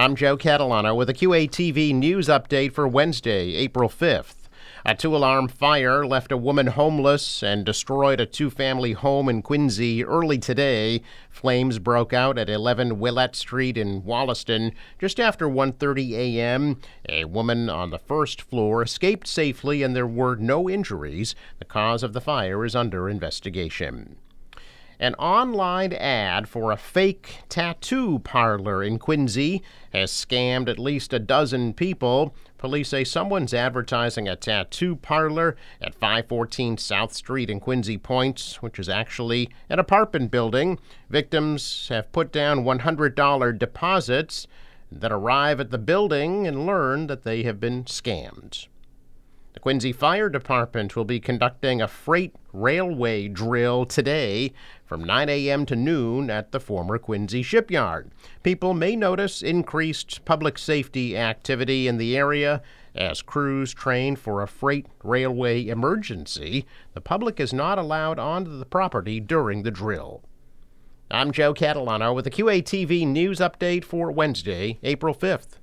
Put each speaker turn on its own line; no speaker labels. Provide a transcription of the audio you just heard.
I'm Joe Catalano with a QATV news update for Wednesday, April 5th. A two alarm fire left a woman homeless and destroyed a two family home in Quincy early today. Flames broke out at 11 Willett Street in Wollaston just after 1:30 a.m. A woman on the first floor escaped safely and there were no injuries. The cause of the fire is under investigation. An online ad for a fake tattoo parlor in Quincy has scammed at least a dozen people. Police say someone's advertising a tattoo parlor at 514 South Street in Quincy Points, which is actually an apartment building. Victims have put down $100 deposits, that arrive at the building and learn that they have been scammed. The Quincy Fire Department will be conducting a freight railway drill today from 9 a.m. to noon at the former Quincy shipyard. People may notice increased public safety activity in the area as crews train for a freight railway emergency. The public is not allowed onto the property during the drill. I'm Joe Catalano with a QATV news update for Wednesday, April 5th.